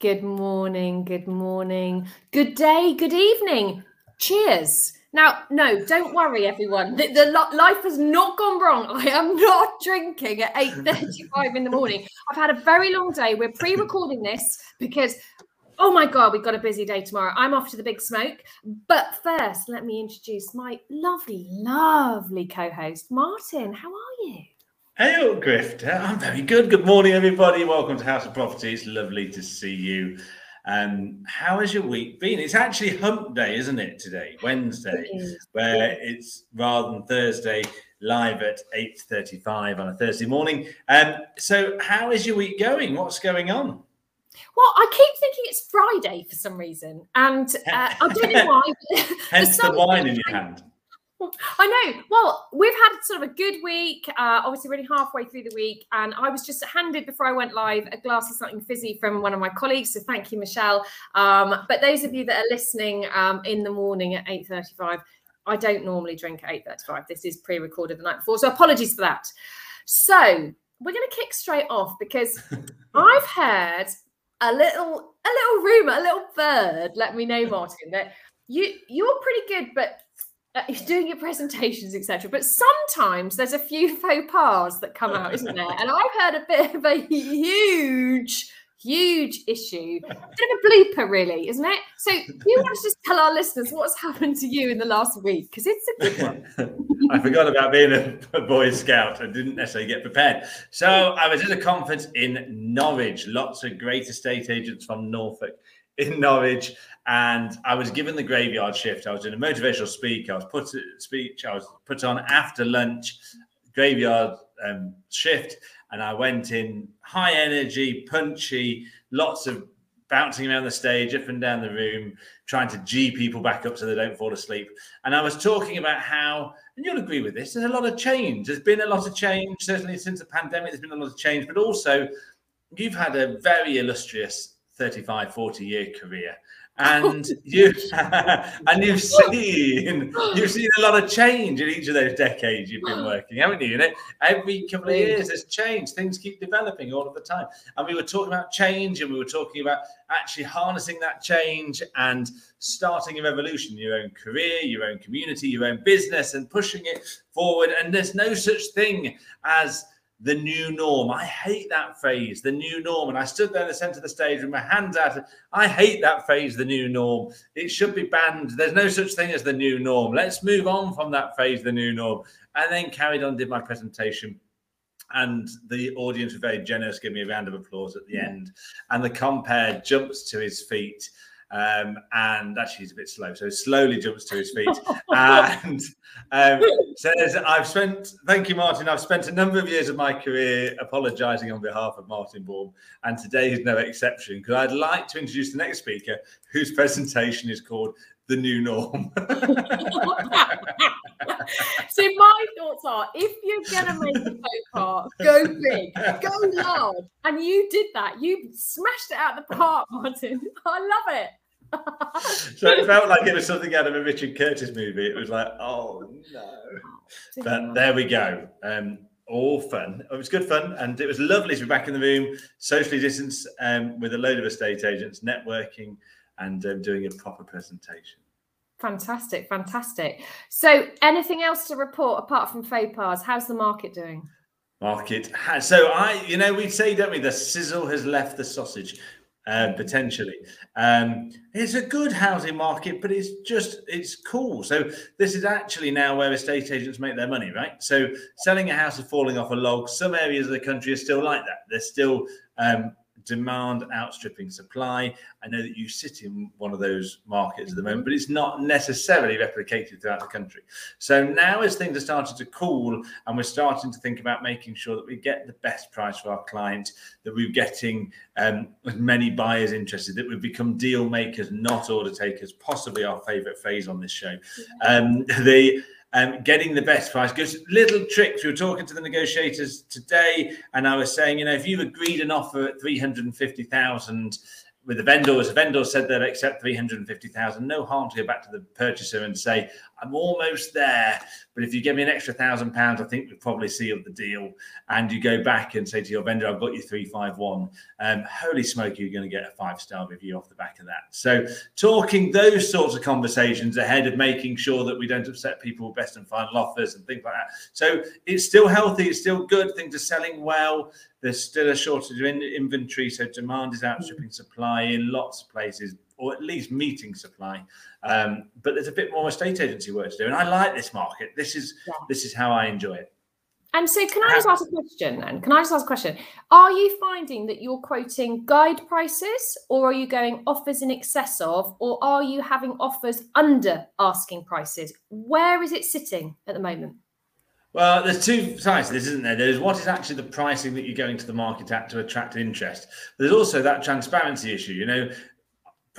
Good morning, good morning, good day, good evening. Cheers. Now, no, don't worry, everyone. The, the life has not gone wrong. I am not drinking at 8.35 in the morning. I've had a very long day. We're pre-recording this because, oh my God, we've got a busy day tomorrow. I'm off to the big smoke. But first, let me introduce my lovely, lovely co-host, Martin. How are you? Hey, Grifter. I'm very good. Good morning, everybody. Welcome to House of Property. It's lovely to see you. Um, how has your week been? It's actually hump day, isn't it, today, Wednesday, where it's rather than Thursday, live at 8.35 on a Thursday morning. Um, so how is your week going? What's going on? Well, I keep thinking it's Friday for some reason, and uh, I don't know why. Hence the wine in your hand. I know. Well, we've had sort of a good week. Uh, obviously, really halfway through the week, and I was just handed before I went live a glass of something fizzy from one of my colleagues. So thank you, Michelle. Um, but those of you that are listening um, in the morning at eight thirty-five, I don't normally drink at eight thirty-five. This is pre-recorded the night before, so apologies for that. So we're going to kick straight off because I've heard a little a little rumor, a little bird. Let me know, Martin, that you you're pretty good, but uh, doing your presentations, etc. But sometimes there's a few faux pas that come out, isn't there? And I've heard a bit of a huge, huge issue, bit of a blooper, really, isn't it? So, you want to just tell our listeners what's happened to you in the last week because it's a good one. I forgot about being a, a Boy Scout. I didn't necessarily get prepared. So, I was at a conference in Norwich. Lots of great estate agents from Norfolk in Norwich and I was given the graveyard shift. I was in a motivational speak. I was put speech. I was put on after lunch, graveyard um, shift, and I went in high energy, punchy, lots of bouncing around the stage, up and down the room, trying to g people back up so they don't fall asleep. And I was talking about how, and you'll agree with this, there's a lot of change. There's been a lot of change, certainly since the pandemic. There's been a lot of change, but also you've had a very illustrious 35, 40 year career and you and you've seen you've seen a lot of change in each of those decades you've been working, haven't you? You know, every couple of years there's change. Things keep developing all of the time. And we were talking about change, and we were talking about actually harnessing that change and starting a revolution, in your own career, your own community, your own business, and pushing it forward. And there's no such thing as the new norm. I hate that phrase, the new norm. And I stood there in the center of the stage with my hands out. I hate that phrase, the new norm. It should be banned. There's no such thing as the new norm. Let's move on from that phrase, the new norm. And then carried on, did my presentation. And the audience were very generous, give me a round of applause at the end. And the compere jumps to his feet um, and actually he's a bit slow, so slowly jumps to his feet and um, says, "I've spent. Thank you, Martin. I've spent a number of years of my career apologising on behalf of Martin Baum, and today is no exception. Because I'd like to introduce the next speaker, whose presentation is called." The new norm. so my thoughts are: if you're gonna make a pas, go big, go loud, and you did that. You smashed it out of the park, Martin. I love it so it felt like it was something out of a Richard Curtis movie. It was like, oh no. But there we go. Um, all fun. It was good fun, and it was lovely to be back in the room, socially distanced, um, with a load of estate agents, networking, and um, doing a proper presentation. Fantastic, fantastic. So, anything else to report apart from faux pas? How's the market doing? Market. So I, you know, we'd say, don't we? The sizzle has left the sausage uh, potentially. Um, it's a good housing market, but it's just it's cool. So this is actually now where estate agents make their money, right? So selling a house is falling off a log. Some areas of the country are still like that. They're still um, demand outstripping supply. I know that you sit in one of those markets at the moment, but it's not necessarily replicated throughout the country. So now, as things are starting to cool and we're starting to think about making sure that we get the best price for our client, that we're getting um, as many buyers interested, that we've become deal makers, not order takers, possibly our favorite phase on this show. Um, the um, getting the best price. Because little tricks. We were talking to the negotiators today, and I was saying, you know, if you've agreed an offer at three hundred and fifty thousand with the vendors, the vendor said they'd accept three hundred and fifty thousand. No harm to go back to the purchaser and say, I'm almost there. But if you give me an extra thousand pounds, I think we'll probably seal the deal. And you go back and say to your vendor, I've got you 351. Um, holy smoke, you're going to get a five star review off the back of that. So, talking those sorts of conversations ahead of making sure that we don't upset people with best and final offers and things like that. So, it's still healthy, it's still good, things are selling well. There's still a shortage of inventory, so demand is outstripping supply in lots of places or at least meeting supply. Um, but there's a bit more estate agency work to do, and I like this market. This is yeah. this is how I enjoy it. And so, can I just ask a question then? Can I just ask a question? Are you finding that you're quoting guide prices, or are you going offers in excess of, or are you having offers under asking prices? Where is it sitting at the moment? Well, there's two sides to this, isn't there? There's what is actually the pricing that you're going to the market at to attract interest. There's also that transparency issue. You know,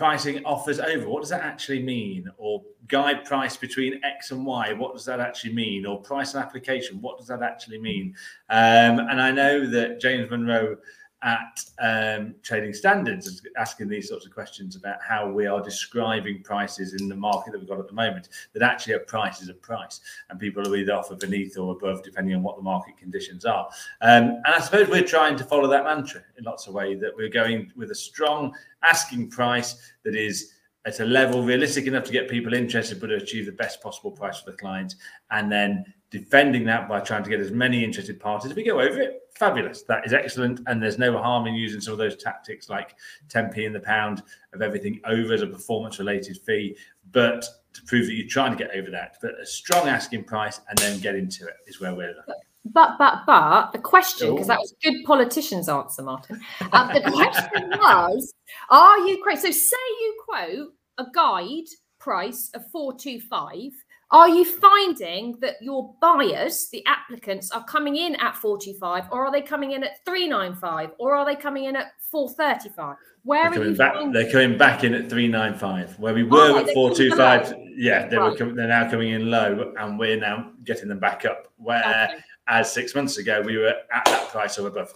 pricing offers over. What does that actually mean? Or guide price between X and Y. What does that actually mean? Or price and application. What does that actually mean? Um, and I know that James Monroe at um, Trading Standards asking these sorts of questions about how we are describing prices in the market that we've got at the moment. That actually a price is a price, and people are either offer beneath or above depending on what the market conditions are. Um, and I suppose we're trying to follow that mantra in lots of ways. That we're going with a strong asking price that is at a level realistic enough to get people interested, but to achieve the best possible price for the client, and then defending that by trying to get as many interested parties. If we go over it, fabulous. That is excellent. And there's no harm in using some of those tactics like 10p in the pound of everything over as a performance related fee. But to prove that you're trying to get over that, but a strong asking price and then get into it is where we're looking. But but but the question, because that was a good politician's answer, Martin. Um, the question was, are you quote? So say you quote a guide price of four two five are you finding that your buyers, the applicants, are coming in at 45 or are they coming in at 395 or are they coming in at 435? Where they're are you back, They're coming back in at 395, where we oh, were oh, at 425. Yeah, they right. were they're now coming in low and we're now getting them back up. Where okay. as six months ago, we were at that price or above.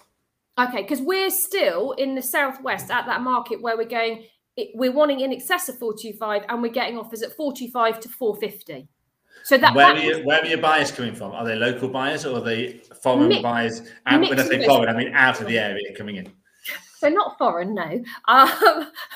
Okay, because we're still in the southwest at that market where we're going, it, we're wanting in excess of 425 and we're getting offers at 425 to 450. So that where, that are, you, where are your buyers coming from? Are they local buyers or are they foreign mix, buyers? And when I say foreign, I mean out of the area coming in. So not foreign, no. Um,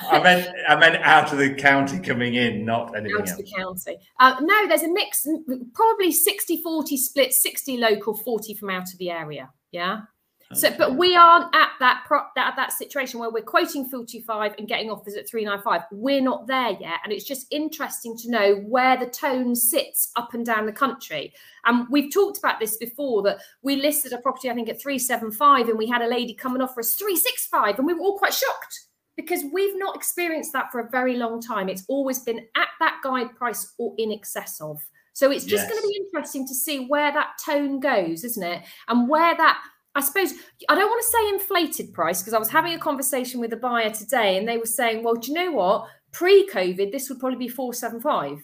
I meant I meant out of the county coming in, not anything out else. of the county. Uh, no, there's a mix, probably 60-40 split, 60 local, 40 from out of the area. Yeah. So, but we aren't at that prop that that situation where we're quoting 45 and getting offers at 395. We're not there yet, and it's just interesting to know where the tone sits up and down the country. And we've talked about this before that we listed a property, I think, at 375, and we had a lady come and offer us 365, and we were all quite shocked because we've not experienced that for a very long time. It's always been at that guide price or in excess of. So it's just yes. going to be interesting to see where that tone goes, isn't it? And where that I suppose I don't want to say inflated price because I was having a conversation with a buyer today and they were saying, well, do you know what? Pre COVID, this would probably be 475.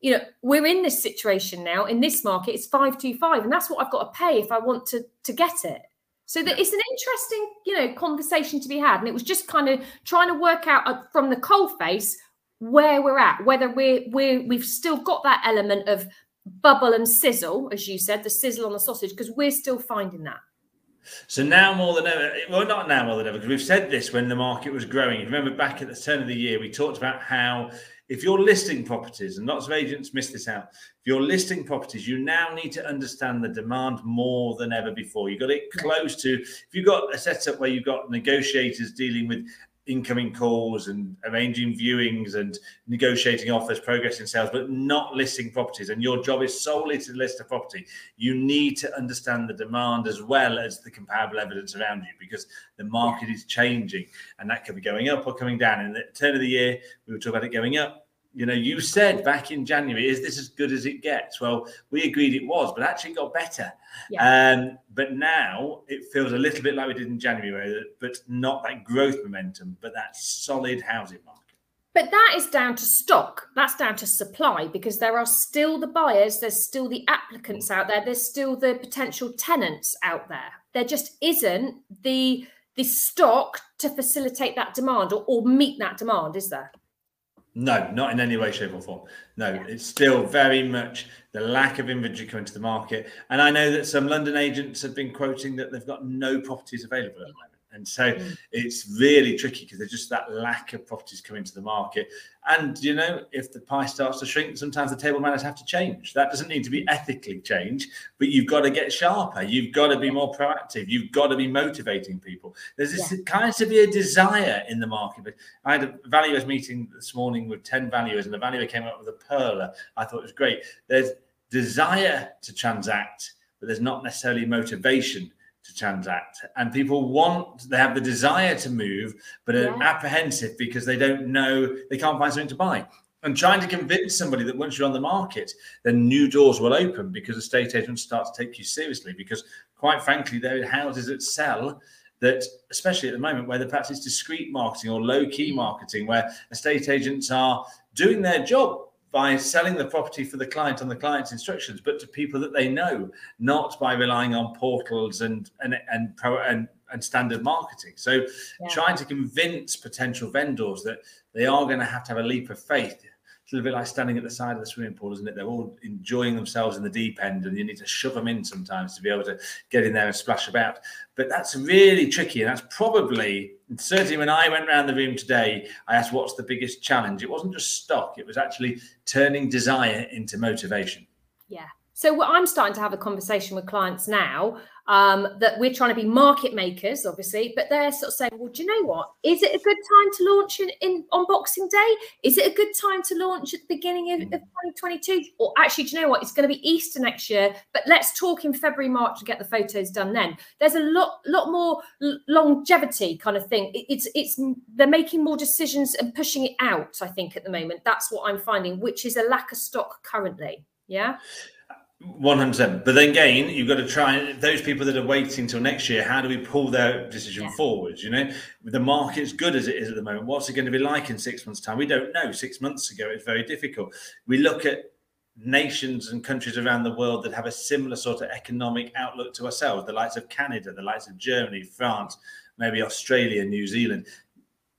You know, we're in this situation now in this market, it's 525, and that's what I've got to pay if I want to, to get it. So that it's an interesting, you know, conversation to be had. And it was just kind of trying to work out uh, from the coal face where we're at, whether we're, we're we've still got that element of bubble and sizzle, as you said, the sizzle on the sausage, because we're still finding that. So now more than ever, well, not now more than ever, because we've said this when the market was growing. Remember back at the turn of the year, we talked about how if you're listing properties, and lots of agents miss this out, if you're listing properties, you now need to understand the demand more than ever before. You've got it close to, if you've got a setup where you've got negotiators dealing with incoming calls and arranging viewings and negotiating offers, progressing sales, but not listing properties. And your job is solely to list a property. You need to understand the demand as well as the comparable evidence around you because the market is changing and that could be going up or coming down. In the turn of the year, we were talking about it going up you know, you said back in January, is this as good as it gets? Well, we agreed it was, but actually got better. Yeah. Um, but now it feels a little bit like we did in January, but not that growth momentum, but that solid housing market. But that is down to stock. That's down to supply because there are still the buyers, there's still the applicants out there, there's still the potential tenants out there. There just isn't the the stock to facilitate that demand or, or meet that demand, is there? No, not in any way, shape, or form. No, yeah. it's still very much the lack of inventory coming to the market. And I know that some London agents have been quoting that they've got no properties available at the moment. And so mm. it's really tricky because there's just that lack of properties coming to the market. And, you know, if the pie starts to shrink, sometimes the table manners have to change. That doesn't need to be ethically changed, but you've got to get sharper. You've got to be more proactive. You've got to be motivating people. There's this yeah. kind of be a desire in the market. But I had a valuers meeting this morning with 10 valuers, and the valuer came up with a perler. I thought it was great. There's desire to transact, but there's not necessarily motivation to transact. And people want they have the desire to move but are yeah. apprehensive because they don't know they can't find something to buy. And trying to convince somebody that once you're on the market then new doors will open because estate agents start to take you seriously. Because quite frankly there are houses that sell that especially at the moment where the perhaps it's discreet marketing or low key marketing where estate agents are doing their job by selling the property for the client on the client's instructions, but to people that they know, not by relying on portals and and and pro and, and standard marketing. So yeah. trying to convince potential vendors that they are going to have to have a leap of faith a little bit like standing at the side of the swimming pool, isn't it? They're all enjoying themselves in the deep end, and you need to shove them in sometimes to be able to get in there and splash about. But that's really tricky, and that's probably certainly when I went around the room today, I asked what's the biggest challenge. It wasn't just stock; it was actually turning desire into motivation. Yeah. So I'm starting to have a conversation with clients now um, that we're trying to be market makers, obviously, but they're sort of saying, well, do you know what? Is it a good time to launch in, in on Boxing Day? Is it a good time to launch at the beginning of, of 2022? Or actually, do you know what? It's going to be Easter next year, but let's talk in February, March to get the photos done then. There's a lot, lot more longevity kind of thing. It, it's, it's, they're making more decisions and pushing it out, I think, at the moment. That's what I'm finding, which is a lack of stock currently. Yeah. One hundred percent. But then again, you've got to try those people that are waiting until next year. How do we pull their decision yeah. forward? You know, the market's good as it is at the moment. What's it going to be like in six months' time? We don't know. Six months ago, it's very difficult. We look at nations and countries around the world that have a similar sort of economic outlook to ourselves. The likes of Canada, the likes of Germany, France, maybe Australia, New Zealand.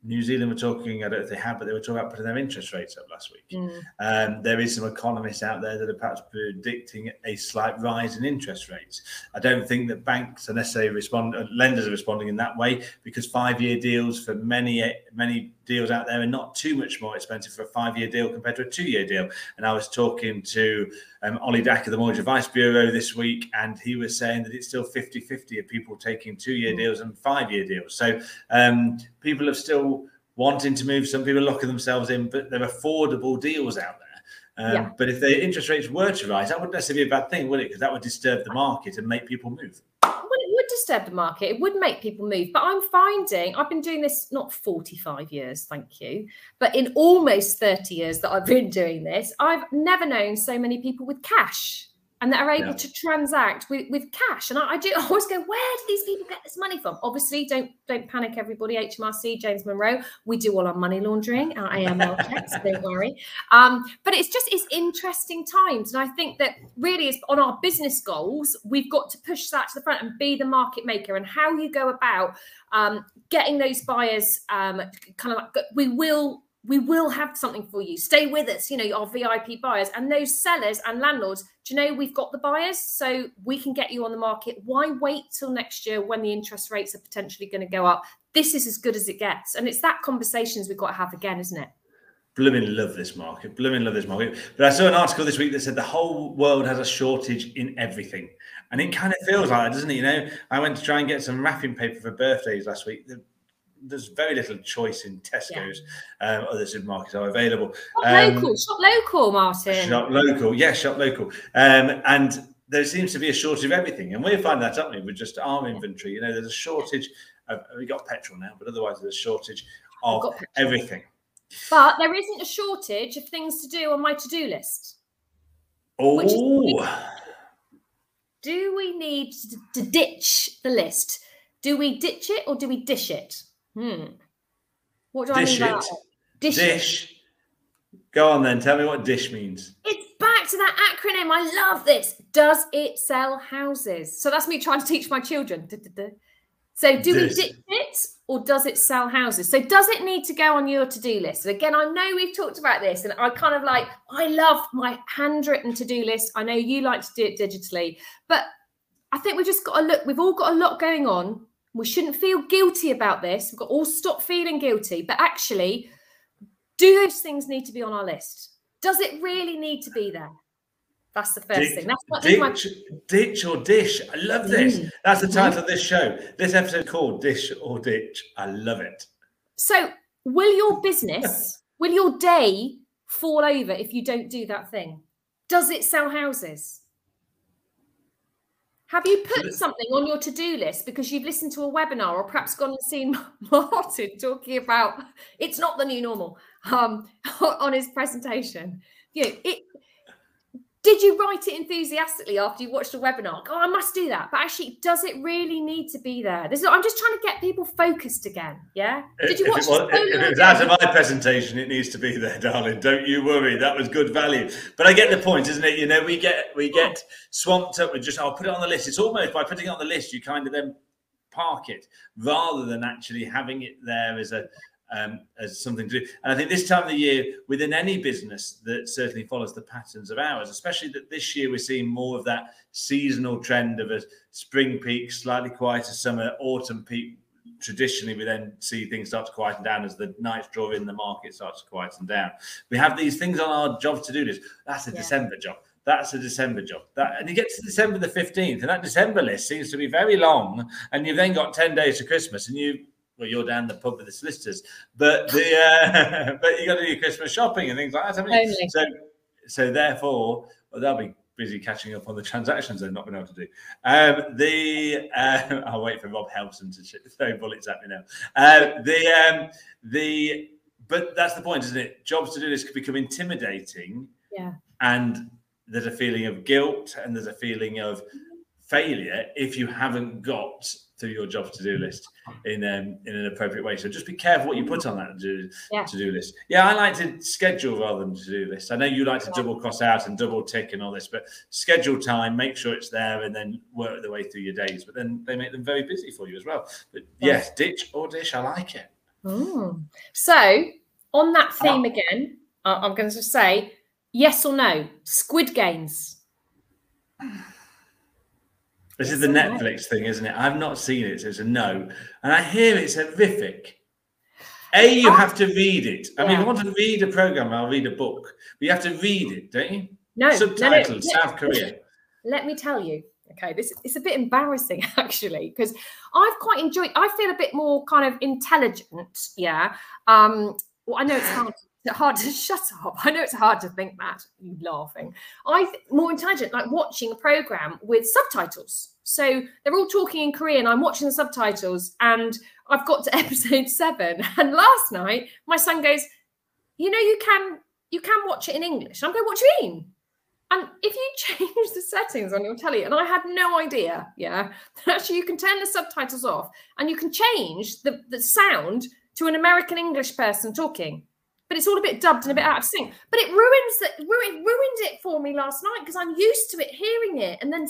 New Zealand were talking, I don't know if they have, but they were talking about putting their interest rates up last week. Mm. Um, there is some economists out there that are perhaps predicting a slight rise in interest rates. I don't think that banks are necessarily respond, uh, lenders are responding in that way because five-year deals for many many deals out there are not too much more expensive for a five-year deal compared to a two-year deal. And I was talking to um, Ollie Dack of the Mortgage Advice Bureau this week, and he was saying that it's still 50-50 of people taking two-year mm. deals and five-year deals. So um, people are still wanting to move. Some people are locking themselves in, but there are affordable deals out there. Um, yeah. But if the interest rates were to rise, that wouldn't necessarily be a bad thing, would it? Because that would disturb the market and make people move Well, it would disturb the market. It would make people move. But I'm finding I've been doing this not 45 years, thank you, but in almost 30 years that I've been doing this, I've never known so many people with cash and that are able yeah. to transact with, with cash. And I, I, do I always go, where do these people get this money from? Obviously, don't don't panic, everybody. HMRC, James Monroe, we do all our money laundering, our AML checks. don't worry. Um, but it's just it's interesting times, and I think that really is on our business goals. We've got to push that to the front and be the market maker. And how you go about um, getting those buyers, um, kind of like we will we will have something for you. Stay with us, you know, our VIP buyers and those sellers and landlords. Do you know we've got the buyers so we can get you on the market? Why wait till next year when the interest rates are potentially going to go up? This is as good as it gets. And it's that conversations we've got to have again, isn't it? Blooming love this market. Blooming love this market. But I saw an article this week that said the whole world has a shortage in everything. And it kind of feels like that, doesn't it? You know, I went to try and get some wrapping paper for birthdays last week. There's very little choice in Tesco's. Yeah. Um, other supermarkets are available. Shop um, local, shop local, Martin. Shop local, yes, shop local. Um, and there seems to be a shortage of everything, and we're finding that, aren't we? With just our inventory, you know, there's a shortage. Of, we got petrol now, but otherwise there's a shortage of everything. But there isn't a shortage of things to do on my to-do list. Oh. Do we need to ditch the list? Do we ditch it or do we dish it? Hmm. What do dish I mean by that? Dish. dish. Go on then. Tell me what dish means. It's back to that acronym. I love this. Does it sell houses? So that's me trying to teach my children. So do we ditch it or does it sell houses? So does it need to go on your to-do list? And again, I know we've talked about this, and I kind of like I love my handwritten to-do list. I know you like to do it digitally, but I think we've just got to look. We've all got a lot going on. We shouldn't feel guilty about this. We've got to all stop feeling guilty. But actually, do those things need to be on our list? Does it really need to be there? That's the first ditch, thing. That's what ditch, my... ditch or dish. I love this. Mm. That's the title of this show. This episode called Dish or Ditch. I love it. So, will your business, will your day fall over if you don't do that thing? Does it sell houses? Have you put something on your to-do list because you've listened to a webinar or perhaps gone and seen Martin talking about it's not the new normal um, on his presentation? You know, it did you write it enthusiastically after you watched the webinar? Oh, I must do that. But actually, does it really need to be there? This is, I'm just trying to get people focused again. Yeah. Did you watch if it, was, if it was out of my presentation, it needs to be there, darling. Don't you worry. That was good value. But I get the point, isn't it? You know, we get we get swamped up with just I'll put it on the list. It's almost by putting it on the list, you kind of then park it rather than actually having it there as a um, as something to do. And I think this time of the year, within any business that certainly follows the patterns of ours, especially that this year we're seeing more of that seasonal trend of a spring peak, slightly quieter summer, autumn peak. Traditionally, we then see things start to quieten down as the nights draw in, the market starts to quieten down. We have these things on our job to do list. That's a yeah. December job. That's a December job. That and you get to December the 15th, and that December list seems to be very long. And you've then got 10 days to Christmas, and you well, you're down the pub with the solicitors, but the uh, but you got to do Christmas shopping and things like that, haven't you? Totally. So, so therefore, well, they'll be busy catching up on the transactions they've not been able to do. Um, the uh, I'll wait for Rob Hailstone to throw bullets at me now. Uh, the um, the but that's the point, isn't it? Jobs to do this could become intimidating. Yeah. And there's a feeling of guilt and there's a feeling of failure if you haven't got through your job to do list in um, in an appropriate way. So just be careful what you put on that to do yeah. to do list. Yeah, I like to schedule rather than to do list. I know you like to double cross out and double tick and all this, but schedule time, make sure it's there, and then work the way through your days. But then they make them very busy for you as well. But yes, ditch or dish, I like it. Mm. So on that theme oh. again, I'm going to say yes or no. Squid Games. This is the Netflix thing, isn't it? I've not seen it, so it's a no. And I hear it's horrific. A, you oh. have to read it. I yeah. mean, if you want to read a program, I'll read a book. But you have to read it, don't you? No. Subtitles, no, no. South Korea. Let me tell you. Okay, this it's a bit embarrassing actually because I've quite enjoyed. I feel a bit more kind of intelligent. Yeah. Um. Well, I know it's hard hard to shut up. I know it's hard to think that. You laughing. I th- more intelligent, like watching a program with subtitles. So they're all talking in Korean. I'm watching the subtitles, and I've got to episode seven. And last night, my son goes, "You know, you can you can watch it in English." I'm going, "What do you mean?" And if you change the settings on your telly, and I had no idea, yeah, actually you can turn the subtitles off and you can change the, the sound to an American English person talking but it's all a bit dubbed and a bit out of sync. But it ruins that ruined ruined it for me last night because I'm used to it hearing it and then.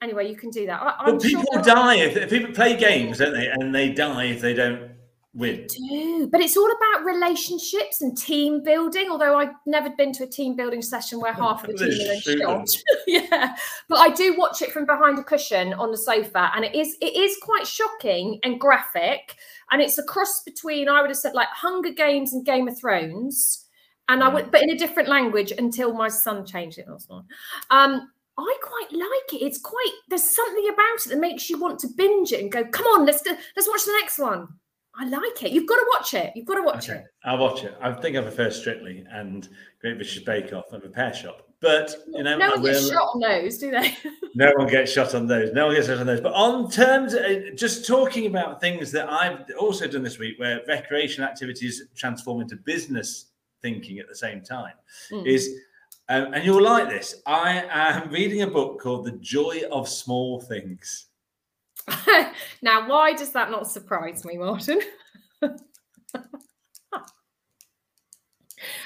Anyway, you can do that. I, but people sure die if, if, people play games, don't they? And they die if they don't win. do, but it's all about relationships and team building. Although I've never been to a team building session where half of the team are shot. yeah, but I do watch it from behind a cushion on the sofa, and it is it is quite shocking and graphic and it's a cross between I would have said like Hunger Games and Game of Thrones, and I would, but in a different language until my son changed it last night. Um, I quite like it. It's quite there's something about it that makes you want to binge it and go, come on, let's do, let's watch the next one. I like it. You've got to watch it. You've got to watch okay. it. I'll watch it. I think I prefer Strictly and Great British Bake Off and Repair Shop. But you know, no one gets shot on those, do they? no one gets shot on those. No one gets shot on those. But on terms, of, just talking about things that I've also done this week, where recreation activities transform into business thinking at the same time, mm. is. Um, and you'll like this. I am reading a book called The Joy of Small Things. now, why does that not surprise me, Martin?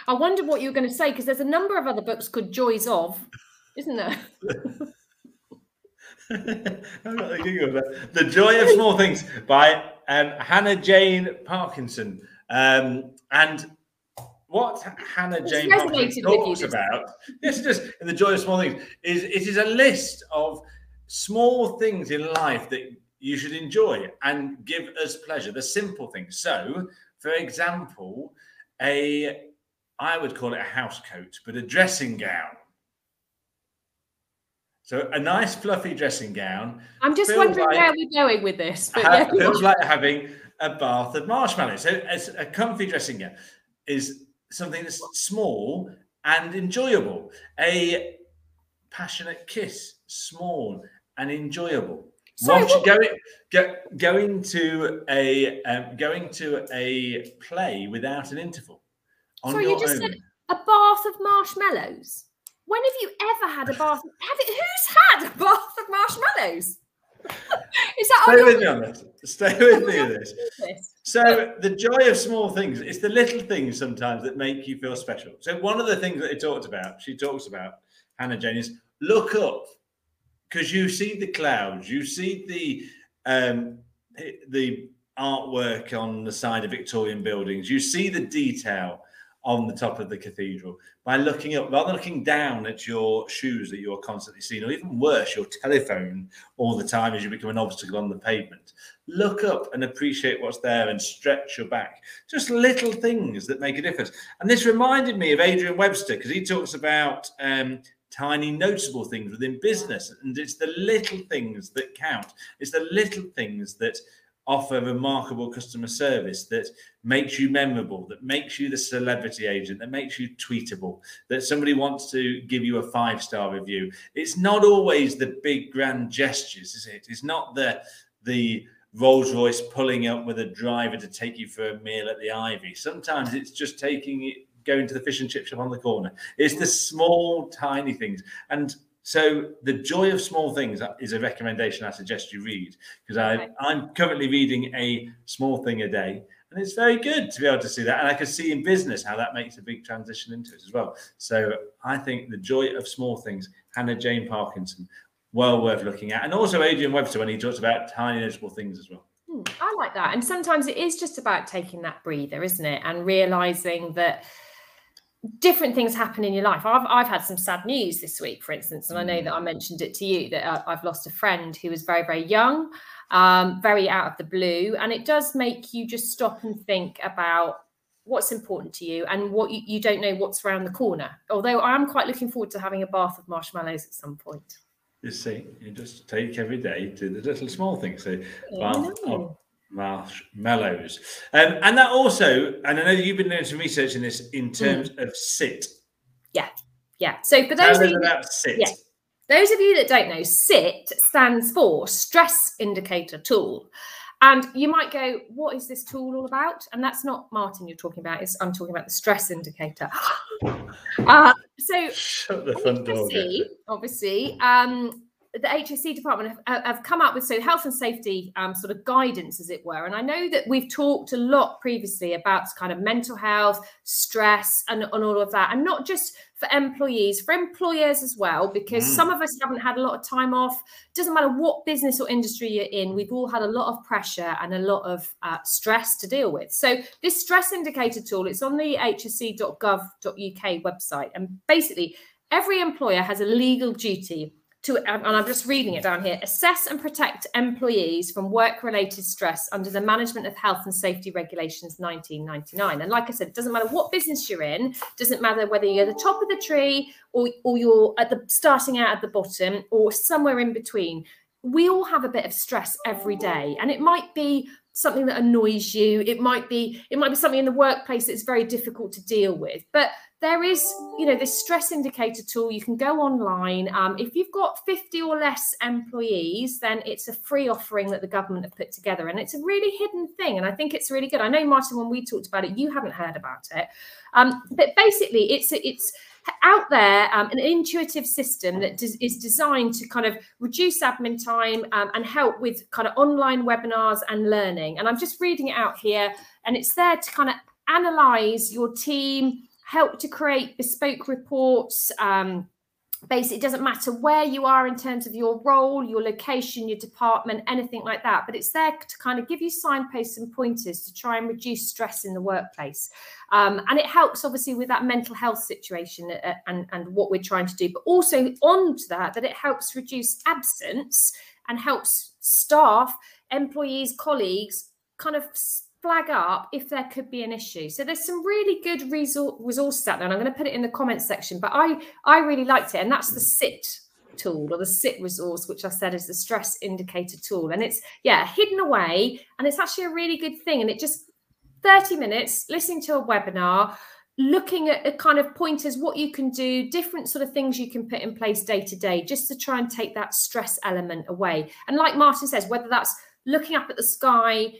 I wonder what you're going to say because there's a number of other books called Joys of, isn't there? I'm not thinking of that. The Joy of Small Things by um, Hannah Jane Parkinson. Um, and what Hannah It's Jane Parkinson you talks this about, it is, in The Joy of Small Things, is it is a list of small things in life that you should enjoy and give us pleasure, the simple things. So, for example, a I would call it a house coat, but a dressing gown. So a nice fluffy dressing gown I'm just wondering like- where we're going with this. But ha- yeah, feels like having a bath of marshmallows. So a comfy dressing gown is something that's small and enjoyable. A passionate kiss, small and enjoyable. Sorry, Watch, what- going, go, going to a um, going to a play without an interval. On Sorry, you just own. said a bath of marshmallows. When have you ever had a bath? Have it, who's had a bath of marshmallows? Is that Stay with me on this. Stay with me on this. So the joy of small things, it's the little things sometimes that make you feel special. So one of the things that they talked about, she talks about, Hannah Jane, is look up because you see the clouds, you see the um, the artwork on the side of Victorian buildings, you see the detail on the top of the cathedral by looking up rather than looking down at your shoes that you're constantly seeing, or even worse, your telephone all the time as you become an obstacle on the pavement look up and appreciate what's there and stretch your back. Just little things that make a difference. And this reminded me of Adrian Webster because he talks about um, tiny noticeable things within business. And it's the little things that count, it's the little things that offer remarkable customer service that makes you memorable that makes you the celebrity agent that makes you tweetable that somebody wants to give you a five star review it's not always the big grand gestures is it it's not the the Rolls Royce pulling up with a driver to take you for a meal at the Ivy. Sometimes it's just taking it, going to the fish and chip shop on the corner. It's the small, tiny things. And so, the joy of small things is a recommendation I suggest you read because Okay. I'm currently reading a small thing a day. And it's very good to be able to see that. And I can see in business how that makes a big transition into it as well. So I think the joy of small things, Hannah Jane Parkinson, well worth looking at. And also Adrian Webster when he talks about tiny noticeable things as well. Hmm, I like that. And sometimes it is just about taking that breather, isn't it? And realizing that different things happen in your life. I've, I've had some sad news this week, for instance, and I know that I mentioned it to you that I- I've lost a friend who was very, very young, um, very out of the blue. And it does make you just stop and think about what's important to you and what you, you don't know what's around the corner. Although I am quite looking forward to having a bath of marshmallows at some point. You see, you just take every day to the little small things. So I bath of know. Marshmallows. Um, and that also, and I know you've been doing some research in this in terms of sit. Yeah. Yeah. So for those of you that- about sit. yeah. Those of you that don't know, SIT stands for Stress Indicator Tool. And you might go, what is this tool all about? And that's not Martin you're talking about. It's, I'm talking about the stress indicator. uh, so Shut the front door. HSE, obviously, um, the HSE department have, have come up with so health and safety um, sort of guidance, as it were. And I know that we've talked a lot previously about kind of mental health, stress, and, and all of that, and not just for employees, for employers as well, because Mm. some of us haven't had a lot of time off. Doesn't matter what business or industry you're in, we've all had a lot of pressure and a lot of uh, stress to deal with. So this stress indicator tool, it's on the hse.gov.uk website, and basically every employer has a legal duty to, and I'm just reading it down here, assess and protect employees from work-related stress under the Management of Health and Safety Regulations 1999. And like I said, it doesn't matter what business you're in, doesn't matter whether you're at the top of the tree or, or you're at the starting out at the bottom or somewhere in between. We all have a bit of stress every day, and it might be something that annoys you. It might be it might be something in the workplace that's very difficult to deal with, but there is, you know, this stress indicator tool. You can go online. Um, if you've got 50 or less employees, then it's a free offering that the government have put together. And it's a really hidden thing. And I think it's really good. I know, Martin, when we talked about it, you haven't heard about it. Um, but basically, it's it's out there um, an intuitive system that des- is designed to kind of reduce admin time um, and help with kind of online webinars and learning. And I'm just reading it out here, and it's there to kind of analyze your team, help to create bespoke reports. Um, basically it doesn't matter where you are in terms of your role your location your department anything like that but it's there to kind of give you signposts and pointers to try and reduce stress in the workplace um, and it helps obviously with that mental health situation uh, and, and what we're trying to do but also on to that that it helps reduce absence and helps staff employees colleagues kind of flag up if there could be an issue. So there's some really good resources out there, and I'm going to put it in the comments section. But I I really liked it, and that's the SIT tool or the SIT resource, which I said is the stress indicator tool, and it's yeah hidden away, and it's actually a really good thing, and it just 30 minutes listening to a webinar looking at, at kind of pointers what you can do different sort of things you can put in place day to day just to try and take that stress element away and like martin says whether that's looking up at the sky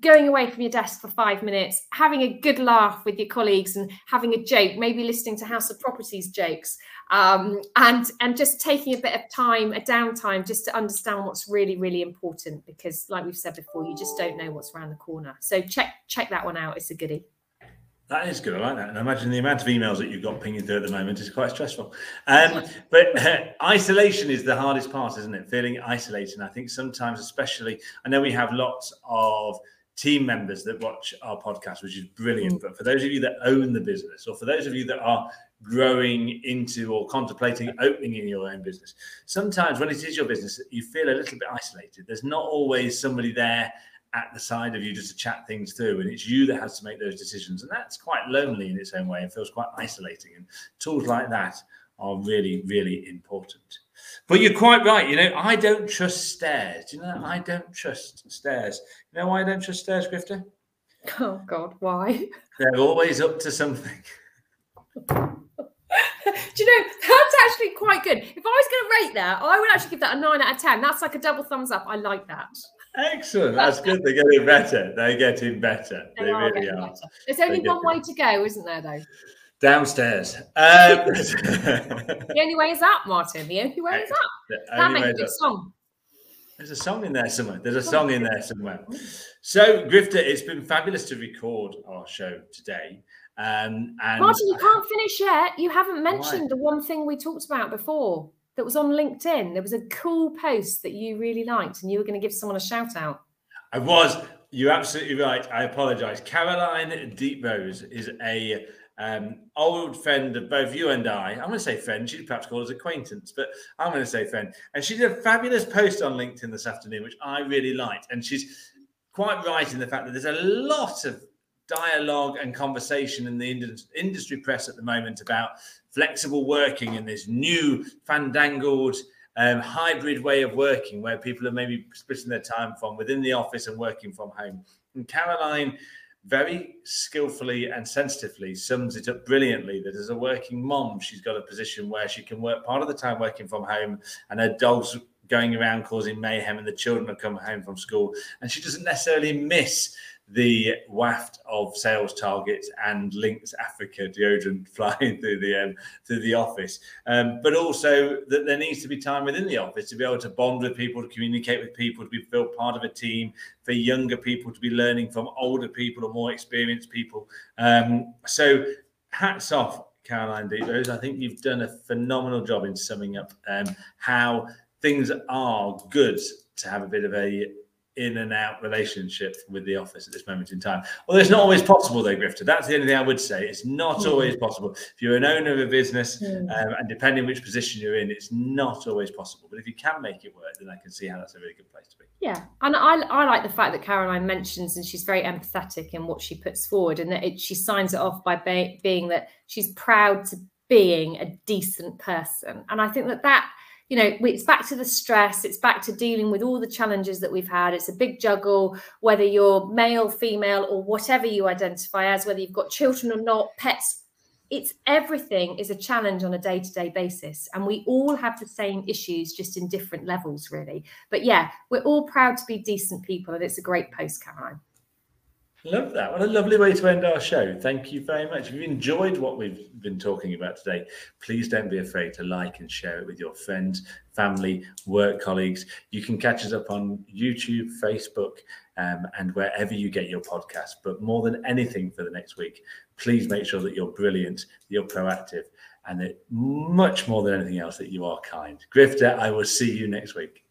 going away from your desk for five minutes, having a good laugh with your colleagues and having a joke, maybe listening to House of Properties jokes, um, and and just taking a bit of time, a downtime, just to understand what's really really important. Because, like we've said before, you just don't know what's around the corner. So check check that one out. It's a goodie. That is good. I like that. And I imagine the amount of emails that you've got pinging through at the moment is quite stressful. Um, but uh, isolation is the hardest part, isn't it? Feeling isolated. I think sometimes, especially, I know we have lots of team members that watch our podcast, which is brilliant. Mm. But for those of you that own the business, or for those of you that are growing into or contemplating opening in your own business, sometimes when it is your business, you feel a little bit isolated. There's not always somebody there at the side of you just to chat things through, and it's you that has to make those decisions, and that's quite lonely in its own way and feels quite isolating. And tools like that are really, really important. But you're quite right. You know, I don't trust stairs. You know, I don't trust stairs. You know why I don't trust stairs, Grifter? Oh God, why? They're always up to something. Do you know that's actually quite good? If I was going to rate that, I would actually give that a nine out of ten. That's like a double thumbs up. I like that. Excellent. That's good. They're getting better. They're getting better. They, they are really are. Better. There's only one way to go, isn't there? Though. Downstairs. Um, the only way is up, Martin. The only way is up. That makes a good song. There's a song in there somewhere. There's a song in there somewhere. So, Grifter, it's been fabulous to record our show today. Um, and Martin, you can't finish yet. You haven't mentioned why? the one thing we talked about before that was on LinkedIn. There was a cool post that you really liked, and you were going to give someone a shout out. I was. You're absolutely right. I apologize. Caroline Deeprose is a um, old friend of both you and I. I'm going to say friend. She'd perhaps call us acquaintance, but I'm going to say friend. And she did a fabulous post on LinkedIn this afternoon, which I really liked. And she's quite right in the fact that there's a lot of dialogue and conversation in the industry press at the moment about flexible working and this new fandangled um, hybrid way of working where people are maybe splitting their time from within the office and working from home. And Caroline very skillfully and sensitively sums it up brilliantly that as a working mom, she's got a position where she can work part of the time working from home and her dog's going around causing mayhem and the children have come home from school. And she doesn't necessarily miss the waft of sales targets and Lynx Africa deodorant flying through the um, through the office, um, but also that there needs to be time within the office to be able to bond with people, to communicate with people, to be feel part of a team. For younger people to be learning from older people or more experienced people. Um, so, hats off, Caroline Deeprose. I think you've done a phenomenal job in summing up um, how things are good to have a bit of a in and out relationship with the office at this moment in time. Well, it's not always possible, though, Grifter. That's the only thing I would say. It's not mm. always possible. If you're an owner of a business, mm. um, and depending which position you're in, it's not always possible. But if you can make it work, then I can see how that's a really good place to be. Yeah, and I, I like the fact that Caroline mentions, and she's very empathetic in what she puts forward, and that it, she signs it off by be, being that she's proud to being a decent person, and I think that that you know, it's back to the stress, it's back to dealing with all the challenges that we've had. It's a big juggle, whether you're male, female, or whatever you identify as, whether you've got children or not, pets. It's everything is a challenge on a day to day basis. And we all have the same issues, just in different levels, really. But yeah, we're all proud to be decent people. And it's a great post, Caroline. Love that. What a lovely way to end our show. Thank you very much. If you've enjoyed what we've been talking about today, please don't be afraid to like and share it with your friends, family, work colleagues. You can catch us up on YouTube, Facebook, um, and wherever you get your podcast. But more than anything for the next week, please make sure that you're brilliant, you're proactive, and that much more than anything else, that you are kind. Grifter, I will see you next week.